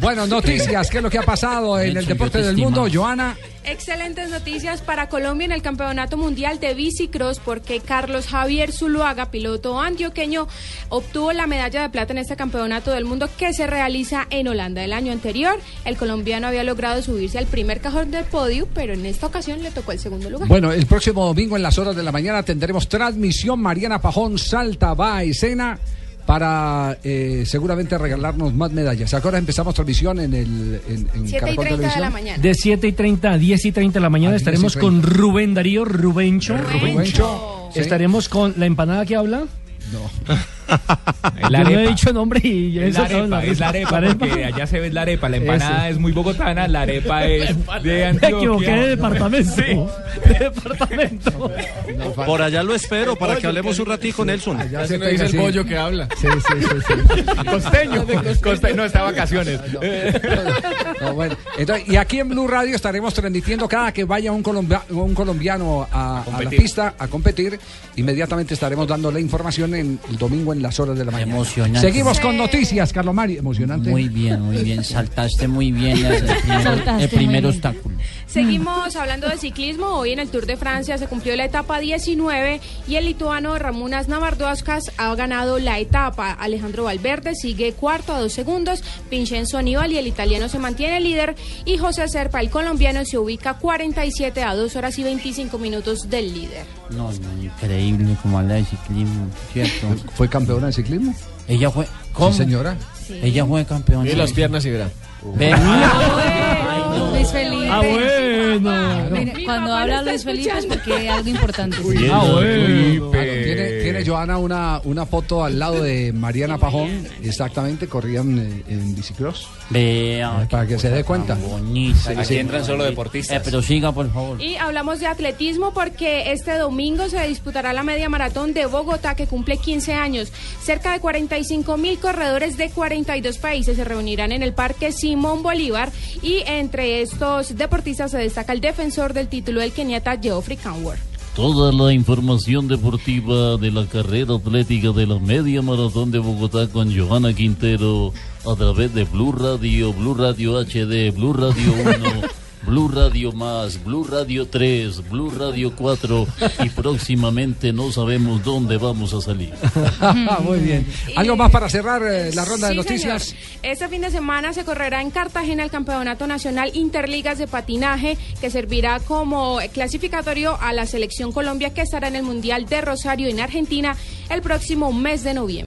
Bueno, noticias, ¿qué es lo que ha pasado en el deporte del mundo, Joana? Excelentes noticias para Colombia en el Campeonato Mundial de Bicicross porque Carlos Javier Zuluaga, piloto antioqueño, obtuvo la medalla de plata en este Campeonato del Mundo que se realiza en Holanda. El año anterior, el colombiano había logrado subirse al primer cajón del podio, pero en esta ocasión le tocó el segundo lugar. Bueno, el próximo domingo en las horas de la mañana tendremos transmisión. Mariana Pajón salta, va a escena para eh, seguramente regalarnos más medallas. Ahora empezamos transmisión en el en, en 7 y Caracol 30 de Televisión. la mañana. De 7 y 30 a 10 y 30 de la mañana A 10 y estaremos 30. con Rubén Darío, Rubencho. Rubencho. Sí. Estaremos con la empanada que habla. No. Yo no he dicho nombre y Es la arepa, es la arepa, arepa. porque allá se ve la arepa. La empanada Ese. es muy bogotana, la arepa es de Me Antioquia. equivoqué de departamento. Sí. De departamento. Por allá lo espero para que hablemos un ratico, Nelson. Ya se pega, sí. que habla. Sí, sí, sí, sí. Costeño. Costeño. No, está vacaciones. No, bueno, entonces, y aquí en Blue Radio estaremos transmitiendo cada que vaya un, colombia- un colombiano a, a la pista a competir. Inmediatamente estaremos dando la información en el domingo en las horas de la mañana. Emocionante. Seguimos con noticias, Carlos Mari. Emocionante. Muy bien, muy bien. Saltaste muy bien el primer, Saltaste el primer muy bien. obstáculo. Seguimos hablando de ciclismo. Hoy en el Tour de Francia se cumplió la etapa 19 y el lituano Ramūnas Navardauskas ha ganado la etapa. Alejandro Valverde sigue cuarto a dos segundos. Vincenzo Aníbal y el italiano se mantiene líder. Y José Serpa, el colombiano, se ubica 47 a 2 horas y 25 minutos del líder. No, no, increíble como habla de ciclismo, ¿cierto? ¿Fue campeona de ciclismo? Ella fue. ¿Cómo? Sí, señora. Ella fue campeona. Y las piernas y verá. Ve- Luis Felipe. Ah, bueno. Cuando habla Luis Felipe es porque hay algo importante. Ah, bueno. Tiene, Joana una, una foto al lado de Mariana Pajón, exactamente, corrían eh, en bicicross, Vea. para que se dé cuenta. Bonita. Aquí entran solo deportistas. Eh, pero siga, por favor. Y hablamos de atletismo porque este domingo se disputará la media maratón de Bogotá que cumple 15 años. Cerca de 45 mil corredores de 42 países se reunirán en el Parque Simón Bolívar y entre estos deportistas se destaca el defensor del título del keniata Geoffrey Canworth. Toda la información deportiva de la carrera atlética de la media maratón de Bogotá con Johanna Quintero a través de Blue Radio, Blue Radio HD, Blue Radio 1, Blue Radio Más, Blue Radio 3, Blue Radio 4 y próximamente no sabemos dónde vamos a salir. Muy bien. ¿Algo más para cerrar eh, la ronda de noticias? señor. Este fin de semana se correrá en Cartagena el Campeonato Nacional Interligas de Patinaje, que servirá como clasificatorio a la selección Colombia que estará en el Mundial de Rosario en Argentina el próximo mes de noviembre.